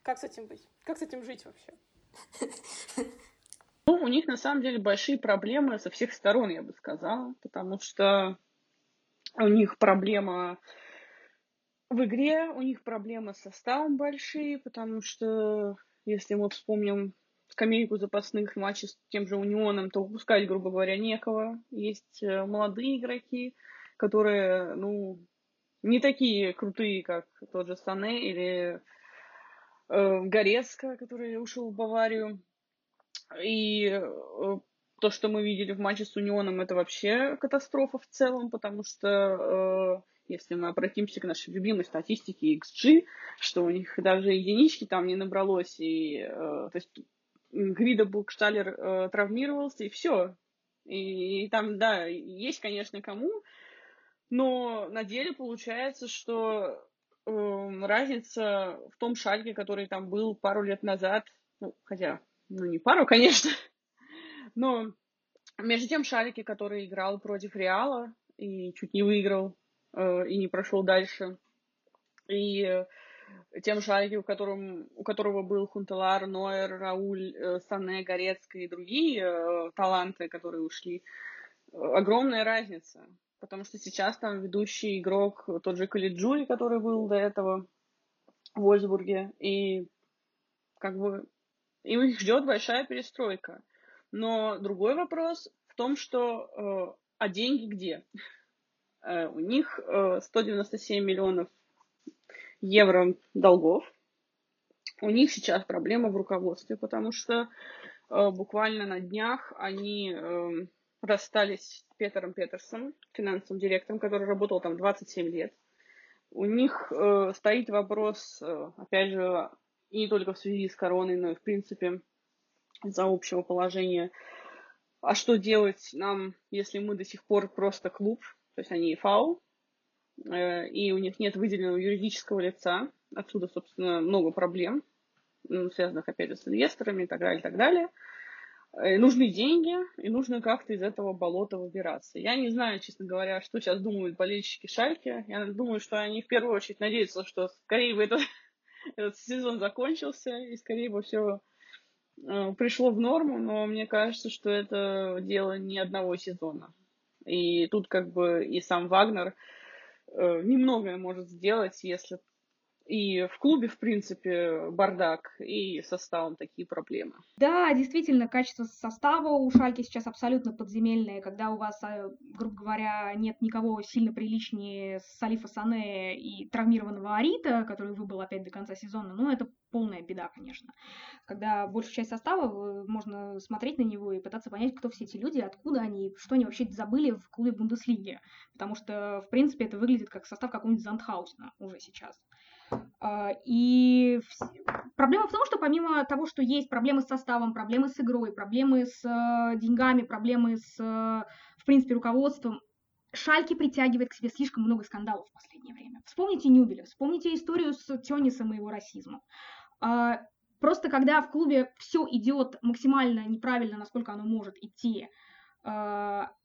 Speaker 3: Как с этим быть? Как с этим жить вообще?
Speaker 1: Ну, у них на самом деле большие проблемы со всех сторон, я бы сказала, потому что у них проблема в игре, у них проблемы с составом большие, потому что если мы вспомним скамейку запасных матчей с тем же Унионом, то выпускать, грубо говоря, некого. Есть э, молодые игроки, которые, ну, не такие крутые, как тот же Сане или э, Горецко, который ушел в Баварию. И э, то, что мы видели в матче с Унионом, это вообще катастрофа в целом, потому что э, если мы обратимся к нашей любимой статистике XG, что у них даже единички там не набралось, и э, то есть Гвида Букшталер э, травмировался, и все. И, и там, да, есть, конечно, кому, но на деле получается, что э, разница в том шальке, который там был пару лет назад, ну, хотя, ну, не пару, конечно, но между тем шальке, который играл против Реала и чуть не выиграл, э, и не прошел дальше, и тем Шайге, у, котором, у которого был Хунтелар, Нойер, Рауль, э, Сане, Горецкая и другие э, таланты, которые ушли, огромная разница. Потому что сейчас там ведущий игрок тот же Калиджуи, который был до этого в Вольсбурге, и как бы им их ждет большая перестройка. Но другой вопрос в том, что э, а деньги где? Э, у них э, 197 миллионов евро долгов. У них сейчас проблема в руководстве, потому что э, буквально на днях они э, расстались с Петером Петерсом, финансовым директором, который работал там 27 лет. У них э, стоит вопрос, э, опять же, и не только в связи с короной, но и в принципе из-за общего положения. А что делать нам, если мы до сих пор просто клуб, то есть они ФАУ, э, и у них нет выделенного юридического лица. Отсюда, собственно, много проблем, связанных, опять же, с инвесторами и так далее, и так далее. И э, нужны деньги, и нужно как-то из этого болота выбираться. Я не знаю, честно говоря, что сейчас думают болельщики Шальки. Я думаю, что они в первую очередь надеются, что скорее бы этот, этот сезон закончился, и скорее бы все э, пришло в норму, но мне кажется, что это дело не одного сезона. И тут как бы и сам Вагнер э, немногое может сделать, если и в клубе, в принципе, бардак, и составом такие проблемы.
Speaker 2: Да, действительно, качество состава у Шальки сейчас абсолютно подземельное, когда у вас, э, грубо говоря, нет никого сильно приличнее Салифа Сане и травмированного Арита, который выбыл опять до конца сезона, ну, это полная беда, конечно. Когда большую часть состава можно смотреть на него и пытаться понять, кто все эти люди, откуда они, что они вообще забыли в клубе Бундеслиги. Потому что, в принципе, это выглядит как состав какого-нибудь Зандхаусена уже сейчас. А, и проблема в том, что помимо того, что есть проблемы с составом, проблемы с игрой, проблемы с э, деньгами, проблемы с, э, в принципе, руководством, Шальки притягивает к себе слишком много скандалов в последнее время. Вспомните Нюбеля, вспомните историю с Тёнисом и его расизмом. А, просто когда в клубе все идет максимально неправильно, насколько оно может идти,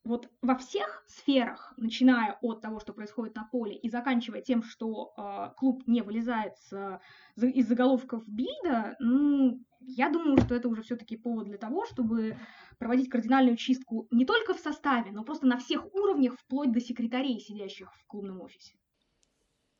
Speaker 2: вот во всех сферах, начиная от того, что происходит на поле, и заканчивая тем, что э, клуб не вылезает с, из заголовков Бильда, ну, я думаю, что это уже все-таки повод для того, чтобы проводить кардинальную чистку не только в составе, но просто на всех уровнях, вплоть до секретарей, сидящих в клубном офисе.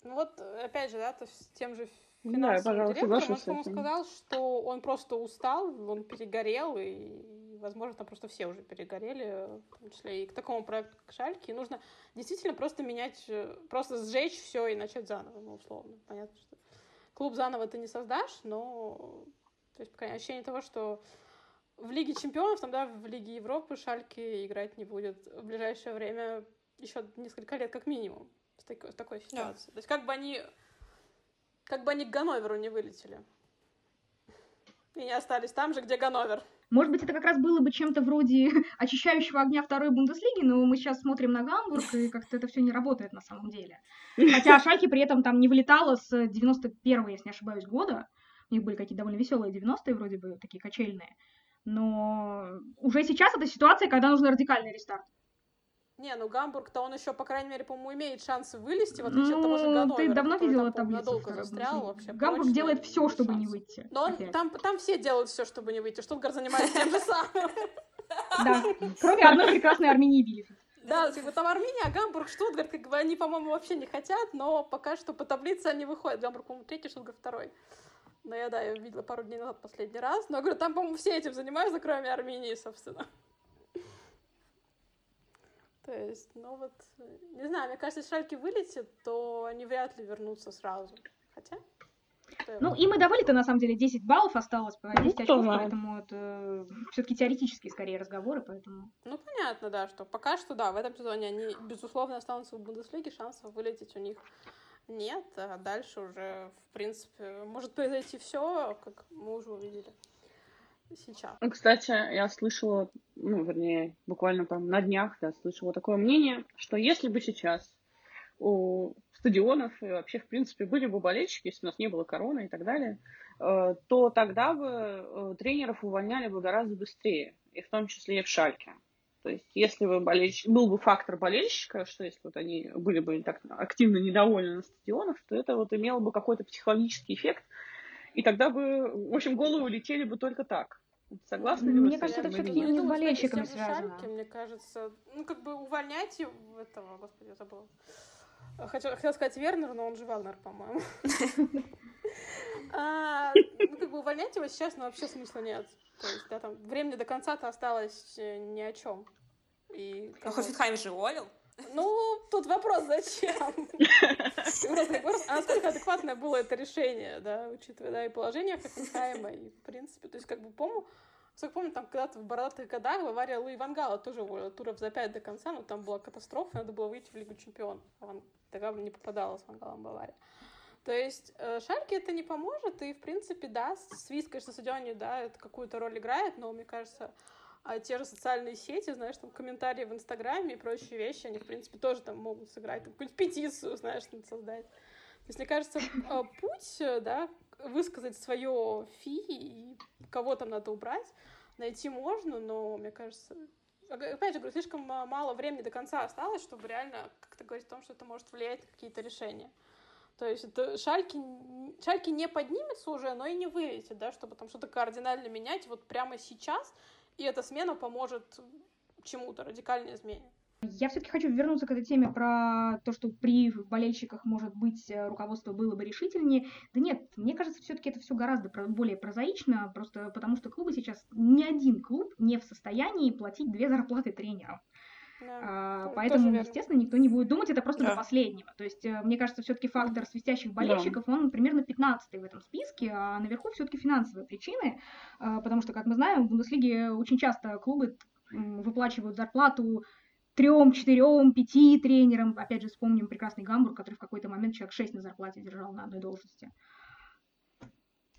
Speaker 3: Ну вот, опять же, да, то с тем же финансовым да, директором, он сказал, что он просто устал, он перегорел, и возможно, там просто все уже перегорели, в том числе и к такому проекту, как Шальки. И нужно действительно просто менять, э, просто сжечь все и начать заново, ну, условно. Понятно, что клуб заново ты не создашь, но то есть, пока ощущение того, что в Лиге чемпионов, там, да, в Лиге Европы Шальки играть не будет в ближайшее время еще несколько лет как минимум с такой, с такой ситуацией. Да. То есть как бы они как бы они к Ганноверу не вылетели. И не остались там же, где Ганновер.
Speaker 2: Может быть, это как раз было бы чем-то вроде очищающего огня второй Бундеслиги, но мы сейчас смотрим на Гамбург, и как-то это все не работает на самом деле. Хотя Шальки при этом там не вылетала с 91-го, если не ошибаюсь, года. У них были какие-то довольно веселые 90-е, вроде бы, такие качельные. Но уже сейчас это ситуация, когда нужен радикальный рестарт.
Speaker 3: Не, ну Гамбург-то он еще, по крайней мере, по-моему, имеет шансы вылезти, в отличие ну, от того же Ганновера.
Speaker 2: Ну, ты давно видела там надолго застрял вообще. Гамбург прочно, делает все, чтобы шанс. не выйти.
Speaker 3: Но он, там, там все делают все, чтобы не выйти. Штутгарт занимается тем же самым.
Speaker 2: Да, кроме одной прекрасной Армении Билефельд.
Speaker 3: Да, как бы там Армения, а Гамбург, Штутгарт, как бы они, по-моему, вообще не хотят, но пока что по таблице они выходят. Гамбург, по-моему, третий, Штутгарт второй. Но я, да, я видела пару дней назад последний раз. Но я говорю, там, по-моему, все этим занимаются, кроме Армении, собственно. То есть, ну вот, не знаю, мне кажется, если Шальки вылетит, то они вряд ли вернутся сразу. Хотя...
Speaker 2: Ну, им и давали-то, на самом деле, 10 баллов осталось по 10 ну, очков, поэтому это все-таки теоретические, скорее, разговоры, поэтому...
Speaker 3: Ну, понятно, да, что пока что, да, в этом сезоне они, безусловно, останутся в Бундеслиге, шансов вылететь у них нет, а дальше уже, в принципе, может произойти все, как мы уже увидели сейчас.
Speaker 1: Ну, кстати, я слышала, ну, вернее, буквально там на днях, да, слышала такое мнение, что если бы сейчас у стадионов и вообще, в принципе, были бы болельщики, если у нас не было короны и так далее, э, то тогда бы э, тренеров увольняли бы гораздо быстрее, и в том числе и в Шальке. То есть, если бы болельщик, был бы фактор болельщика, что если вот они были бы так активно недовольны на стадионах, то это вот имело бы какой-то психологический эффект, и тогда бы, в общем, головы летели бы только так. Согласны ли
Speaker 2: вы Мне кажется, это все-таки не с болельщиками связано.
Speaker 3: Шальки, мне кажется, ну, как бы увольнять этого, господи, я забыла. Хотела, хотела сказать Вернер, но он же Вагнер, по-моему. А, ну, как бы увольнять его сейчас, но вообще смысла нет. То есть, да, там, времени до конца-то осталось э, ни о чем.
Speaker 4: И, а Хофенхайм же уволил?
Speaker 3: Ну, тут вопрос, зачем? А насколько адекватное было это решение, да, учитывая, да, и положение Хофенхайма, и, в принципе, то есть, как бы, помню, Насколько помню, там когда-то в бородатых годах в аварии Луи Вангала тоже уволил туров за пять до конца, но там была катастрофа, надо было выйти в Лигу Чемпионов. А тогда не попадала с Вангалом Бавария. То есть э, Шальке это не поможет, и, в принципе, да, свист, конечно, стадионе, да, это какую-то роль играет, но, мне кажется, а те же социальные сети, знаешь, там комментарии в Инстаграме и прочие вещи, они, в принципе, тоже там могут сыграть, там, какую-нибудь петицию, знаешь, создать. То есть, мне кажется, э, путь, да, высказать свое фи и кого там надо убрать, найти можно, но, мне кажется, опять же, говорю, слишком мало времени до конца осталось, чтобы реально как-то говорить о том, что это может влиять на какие-то решения. То есть это шальки, шальки не поднимется уже, но и не вылетит, да, чтобы там что-то кардинально менять вот прямо сейчас, и эта смена поможет чему-то, радикальной измене.
Speaker 2: Я все-таки хочу вернуться к этой теме про то, что при болельщиках, может быть, руководство было бы решительнее. Да нет, мне кажется, все-таки это все гораздо более прозаично, просто потому что клубы сейчас, ни один клуб не в состоянии платить две зарплаты тренерам. Да, а, поэтому, естественно, никто не будет думать, это просто да. до последнего. То есть, э, мне кажется, все-таки фактор свистящих болельщиков, да. он примерно 15 в этом списке, а наверху все-таки финансовые причины, а, потому что, как мы знаем, в Бундеслиге очень часто клубы выплачивают зарплату трем, четырем, пяти тренерам. Опять же, вспомним прекрасный Гамбург, который в какой-то момент человек шесть на зарплате держал на одной должности.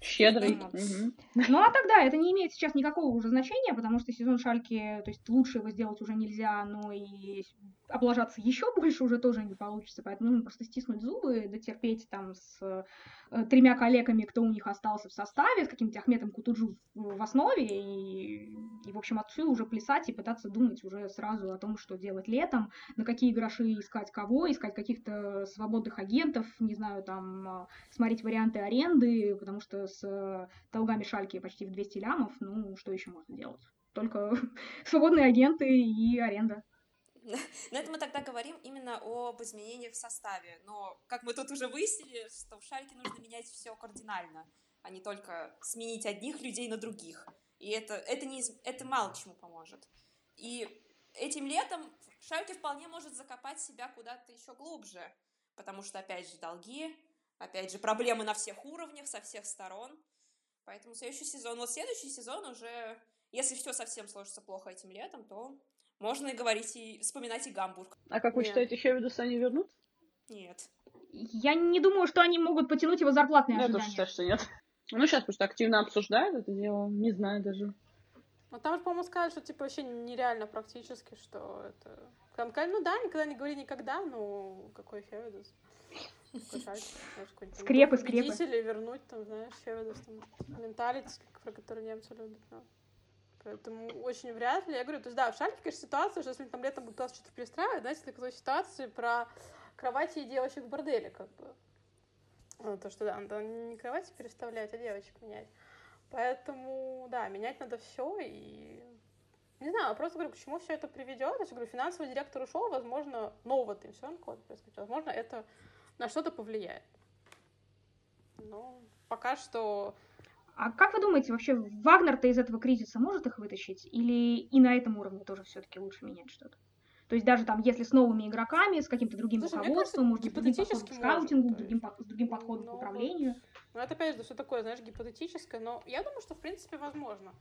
Speaker 1: Щедрый.
Speaker 2: Угу. Ну а тогда это не имеет сейчас никакого уже значения, потому что сезон Шальки, то есть лучше его сделать уже нельзя, но и облажаться еще больше уже тоже не получится, поэтому нужно просто стиснуть зубы, дотерпеть там с э, тремя коллегами, кто у них остался в составе, с каким-то Ахметом Кутуджу в, в основе, и, и, в общем, отсюда уже плясать и пытаться думать уже сразу о том, что делать летом, на какие гроши искать кого, искать каких-то свободных агентов, не знаю, там, э, смотреть варианты аренды, потому что с э, долгами Шальки почти в 200 лямов, ну, что еще можно делать? Только свободные агенты и аренда.
Speaker 4: Но это мы тогда говорим именно об изменениях в составе. Но, как мы тут уже выяснили, что в Шальке нужно менять все кардинально, а не только сменить одних людей на других. И это, это, не, это мало чему поможет. И этим летом Шальке вполне может закопать себя куда-то еще глубже, потому что, опять же, долги, опять же, проблемы на всех уровнях, со всех сторон. Поэтому следующий сезон, вот следующий сезон уже, если все совсем сложится плохо этим летом, то можно и говорить, и вспоминать и Гамбург.
Speaker 1: А как вы Нет. считаете, Хевидус они вернут?
Speaker 4: Нет.
Speaker 2: Я не думаю, что они могут потянуть его зарплатные
Speaker 1: ожидания. Я тоже считаю, что нет. Ну, сейчас просто активно обсуждают это дело, не знаю даже.
Speaker 3: Ну, там же, по-моему, сказали, что, типа, вообще нереально практически, что это... Там, ну да, никогда не говори никогда, ну, какой Хевидус.
Speaker 2: Скрепы, скрепы.
Speaker 3: вернуть, там, знаешь, Хевидус, там, менталити, про который немцы любят. Поэтому очень вряд ли. Я говорю, то есть, да, в Шальке, конечно, ситуация, что если там летом будут что-то перестраивать, знаете, такой ситуации про кровати и девочек в борделе, как бы. Ну, то, что, да, надо не кровати переставлять, а девочек менять. Поэтому, да, менять надо все и не знаю, просто говорю, к чему все это приведет. Я говорю, финансовый директор ушел, возможно, нового ты все равно происходит. Возможно, это на что-то повлияет. Но пока что
Speaker 2: а как вы думаете, вообще Вагнер-то из этого кризиса может их вытащить? Или и на этом уровне тоже все-таки лучше менять что-то? То есть даже там, если с новыми игроками, с каким-то другим Слушай, руководством, может быть, другим подходом к скаутингу, может, другим, с другим подходом но, к управлению.
Speaker 3: Ну, это, опять же, все такое, знаешь, гипотетическое, но я думаю, что, в принципе, возможно.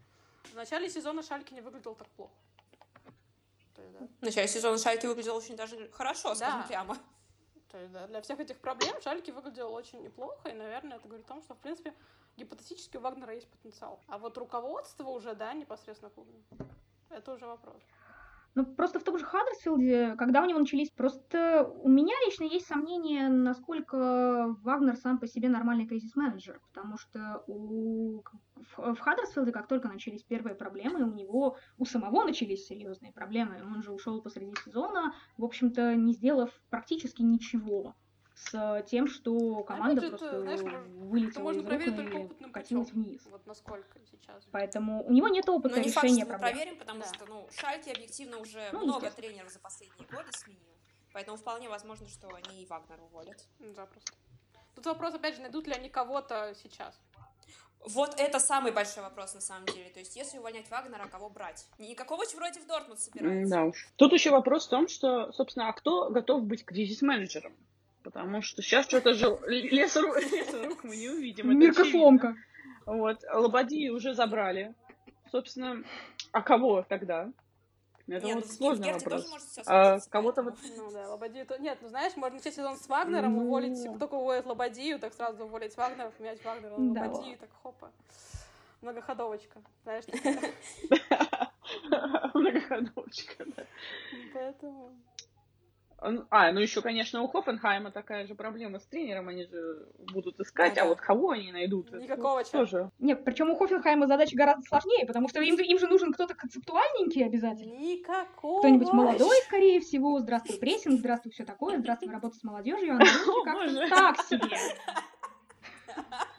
Speaker 3: В начале сезона Шальки не выглядел так плохо.
Speaker 4: есть, да. В начале сезона Шальки выглядел очень даже хорошо, скажем да. прямо.
Speaker 3: То есть, да, для всех этих проблем Шальки выглядел очень неплохо, и, наверное, это говорит о том, что, в принципе, гипотетически у Вагнера есть потенциал. А вот руководство уже, да, непосредственно клубное, это уже вопрос.
Speaker 2: Ну, просто в том же Хаддерсфилде, когда у него начались... Просто у меня лично есть сомнение, насколько Вагнер сам по себе нормальный кризис-менеджер, потому что у... в Хаддерсфилде, как только начались первые проблемы, у него у самого начались серьезные проблемы. Он же ушел посреди сезона, в общем-то, не сделав практически ничего с тем, что команда же, просто знаешь, вылетела из рук и катилась вниз.
Speaker 3: Вот насколько сейчас.
Speaker 2: Поэтому у него нет опыта Но не решения факт,
Speaker 4: что мы проверим, потому да. что ну, Шальки объективно уже ну, много тренеров за последние годы сменил. Поэтому вполне возможно, что они и Вагнер уволят.
Speaker 3: Запросто. Тут вопрос, опять же, найдут ли они кого-то сейчас.
Speaker 4: Вот это самый большой вопрос на самом деле. То есть, если увольнять Вагнера, кого брать? Никакого вроде в Дортмунд собирается.
Speaker 1: Да уж. Тут еще вопрос в том, что, собственно, а кто готов быть кризис-менеджером? Потому что сейчас что-то же лес, рук мы не увидим.
Speaker 2: Мирка сломка.
Speaker 1: Вот. Лободи уже забрали. Собственно, а кого тогда? Это
Speaker 4: Не,
Speaker 1: вот
Speaker 4: ну, в
Speaker 1: сложный
Speaker 4: тоже
Speaker 1: вопрос.
Speaker 4: может всё
Speaker 1: А, кого-то вот...
Speaker 3: Ну да, Лободию... то- Нет, ну знаешь, можно начать сезон с Вагнером,
Speaker 1: Ну.
Speaker 3: уволить, как только уволят Лободию, так сразу уволить Вагнера, поменять Вагнера на
Speaker 2: Да.
Speaker 3: Лободию, так хопа. Многоходовочка, знаешь.
Speaker 1: Многоходовочка, да.
Speaker 3: Поэтому...
Speaker 1: А, ну еще, конечно, у Хофенхайма такая же проблема с тренером, они же будут искать,
Speaker 4: Да-да.
Speaker 1: а вот кого они найдут? это
Speaker 3: Никакого
Speaker 1: вот
Speaker 3: чата.
Speaker 1: тоже.
Speaker 2: Нет, причем у Хофенхайма задача гораздо сложнее, потому что им, им же нужен кто-то концептуальненький обязательно.
Speaker 3: Никакого.
Speaker 2: Кто-нибудь молодой, скорее всего. Здравствуй, прессинг, здравствуй, все такое. Здравствуй, работа с молодежью.
Speaker 1: Боже.
Speaker 2: так себе.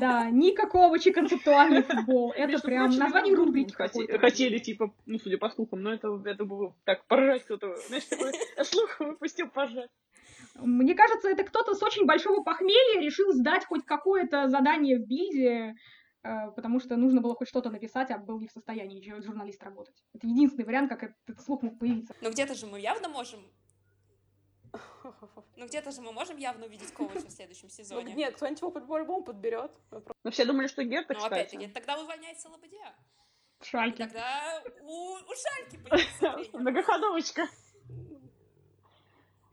Speaker 2: Да, никакого концептуальный футбол. Это
Speaker 1: Между
Speaker 2: прям
Speaker 1: прочим,
Speaker 2: название рубрики
Speaker 1: хоте-
Speaker 2: какой-то.
Speaker 1: Хотели, типа, ну, судя по слухам, но это, это было так поражать кто-то. Знаешь, такой слух выпустил пожар.
Speaker 2: Мне кажется, это кто-то с очень большого похмелья решил сдать хоть какое-то задание в бильде, э, потому что нужно было хоть что-то написать, а был не в состоянии жу- журналист работать. Это единственный вариант, как этот слух мог появиться.
Speaker 4: Но где-то же мы явно можем... Ну где-то же мы можем явно увидеть Ковача в следующем
Speaker 3: Ну,
Speaker 4: сезоне.
Speaker 3: Нет, кто-нибудь его по-любому подберет.
Speaker 1: Но все думали, что Герта,
Speaker 4: Ну,
Speaker 1: кстати.
Speaker 4: опять-таки, тогда увольняется Лободия. И
Speaker 2: Шальки.
Speaker 4: тогда у, у Шальки.
Speaker 1: Многоходовочка.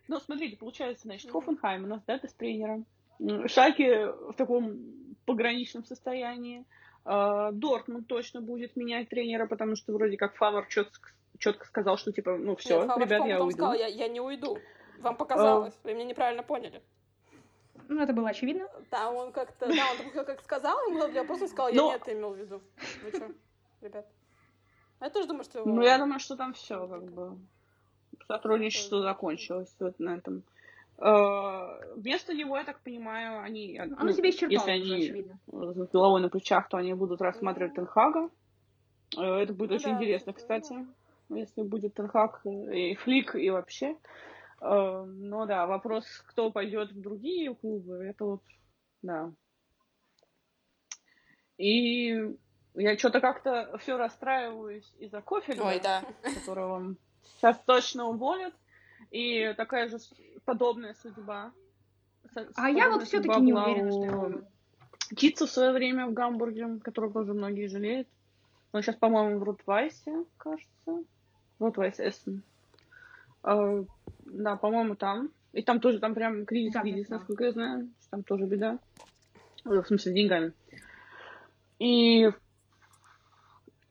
Speaker 1: Ну, смотрите, получается, значит, Хофенхайм у нас, да, без тренера. Шальки в таком пограничном состоянии. А, Дортмунд точно будет менять тренера, потому что вроде как Фавор четко, четко сказал, что типа, ну все,
Speaker 3: Нет, Фавор,
Speaker 1: ребят, я уйду.
Speaker 3: сказал, я, я не уйду. Вам показалось,
Speaker 1: А.
Speaker 3: вы меня неправильно поняли.
Speaker 2: Ну, это было очевидно.
Speaker 3: Да, он как-то, да, он только как сказал, вопрос, он сказал, я
Speaker 1: Но-
Speaker 3: не это имел в виду. Вы что, ребят? Я тоже думаю, что.
Speaker 1: Ну, я думаю, что там все, как бы, сотрудничество закончилось вот на этом. А, Вместо него, я так понимаю, они...
Speaker 2: Оно
Speaker 1: ну,
Speaker 2: себя исчерпало,
Speaker 1: Если они
Speaker 2: очевидно.
Speaker 1: с головой на плечах, то они будут рассматривать Тенхага. Э, Это будет
Speaker 3: Ну
Speaker 1: очень
Speaker 3: да,
Speaker 1: интересно,
Speaker 3: это
Speaker 1: кстати, если будет Тенхаг и Флик, и вообще. Э, Но да, вопрос, кто пойдет в другие клубы, это вот, да. И я что-то как-то все расстраиваюсь из-за кофе,
Speaker 4: Ой, да.
Speaker 1: которого сейчас точно уволят. И такая же подобная судьба.
Speaker 2: А я вот все-таки не уверена, что его...
Speaker 1: Китца в свое время в Гамбурге, которого тоже многие жалеют. Он сейчас, по-моему, в Рутвайсе, кажется. Рутвайс Эссен. А, да, по-моему, там. И там тоже, там прям кризис,
Speaker 2: Да,
Speaker 1: кризис,
Speaker 2: да.
Speaker 1: насколько я знаю. Там тоже беда. Э, В смысле, с деньгами. И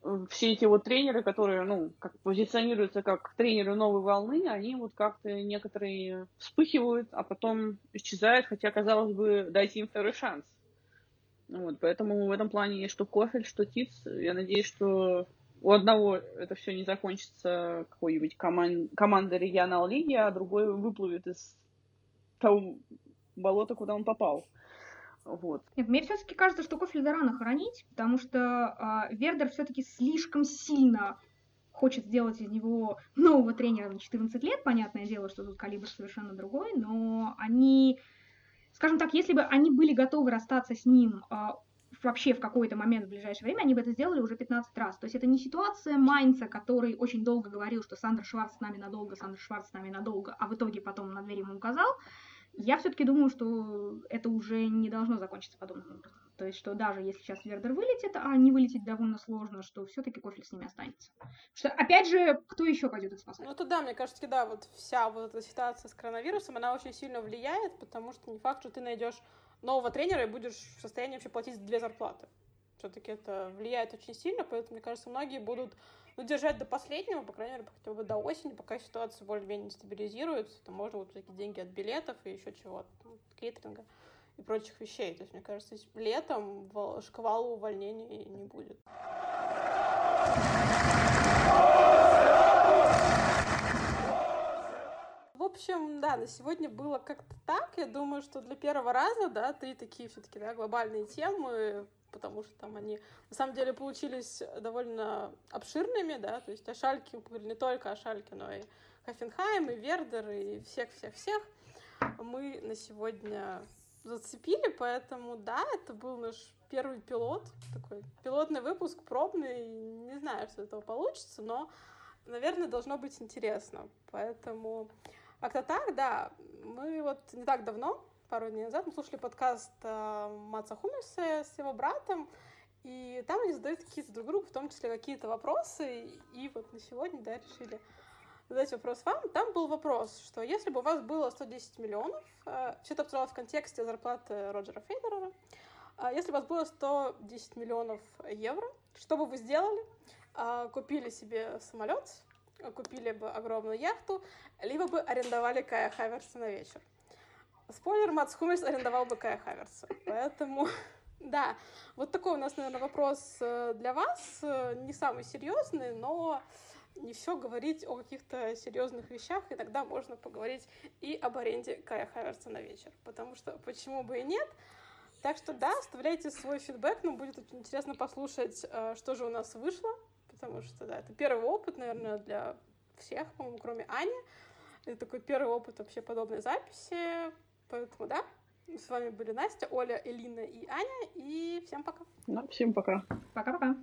Speaker 1: э, все эти вот тренеры, которые, ну, как позиционируются как тренеры новой волны, они вот как-то некоторые вспыхивают, а потом исчезают, хотя, казалось бы, дайте им второй шанс. Вот, поэтому в этом плане есть что Кофель, что Тиц. Я надеюсь, что у одного это все не закончится какой-нибудь коман- командой регионал лиги, а другой выплывет из того болота, куда он попал. Вот.
Speaker 2: Нет, мне все-таки кажется, что Кофель рано хоронить, потому что а, Вердер все-таки слишком сильно хочет сделать из него нового тренера на 14 лет. Понятное дело, что тут калибр совершенно другой, но они, скажем так, если бы они были готовы расстаться с ним а, вообще в какой-то момент в ближайшее время, они бы это сделали уже 15 раз. То есть это не ситуация Майнца, который очень долго говорил, что Сандро Шварц с нами надолго, Сандро Шварц с нами надолго, а в итоге потом на дверь ему указал. Я все-таки думаю, что это уже не должно закончиться подобным образом. То есть, что даже если сейчас Вердер вылетит, а не вылететь довольно сложно, что все-таки Кофельдт с ними останется. Что, опять же, кто еще пойдет их спасать?
Speaker 3: Ну, это да, мне кажется, да, вот вся вот эта ситуация с коронавирусом, она очень сильно влияет, потому что не факт, что ты найдешь нового тренера и будешь в состоянии вообще платить две зарплаты. Все-таки это влияет очень сильно, поэтому, мне кажется, многие будут ну, держать до последнего, по крайней мере, хотя бы до осени, пока ситуация более-менее стабилизируется, то можно вот всякие деньги от билетов и еще чего-то, кейтеринга и прочих вещей. То есть, мне кажется, летом шквала увольнений не будет. В общем, да, на сегодня было как-то так. Я думаю, что для первого раза, да, три такие все-таки, да, глобальные темы, потому что там они на самом деле получились довольно обширными, да, то есть мы говорили не только о Шальке, но и Хофенхайм, и Вердер, и всех-всех-всех. Мы на сегодня зацепили, поэтому, да, это был наш первый пилот, такой пилотный выпуск, пробный, не знаю, что из этого получится, но, наверное, должно быть интересно, поэтому как-то так, да, мы вот не так давно, пару дней назад, мы слушали подкаст э, Маца Хумиса с его братом, и там они задают какие-то друг другу, в том числе какие-то вопросы, и вот на сегодня, да, решили задать вопрос вам. Там был вопрос, что если бы у вас было 110 миллионов, э, все это обсуждалось в контексте зарплаты Роджера Федерера, э, если бы у вас было 110 миллионов евро, что бы вы сделали? Купили себе самолет, купили бы огромную яхту, либо бы арендовали Кая Хаверса на вечер. Спойлер, Матс Хумельс арендовал бы Кая Хаверса. Поэтому, да, вот такой у нас, наверное, вопрос для вас. Не самый серьезный, но не все говорить о каких-то серьезных вещах, и тогда можно поговорить и об аренде Кая Хаверса на вечер. Потому что почему бы и нет? Так что да, оставляйте свой фидбэк, нам будет очень интересно послушать, э, что же у нас вышло, потому что да, это первый опыт, наверное, для всех, по-моему, кроме Ани. Это такой первый опыт вообще подобной записи, поэтому да, с вами были Настя, Оля, Элина и Аня, и всем пока.
Speaker 1: Да, всем пока.
Speaker 2: Пока-пока.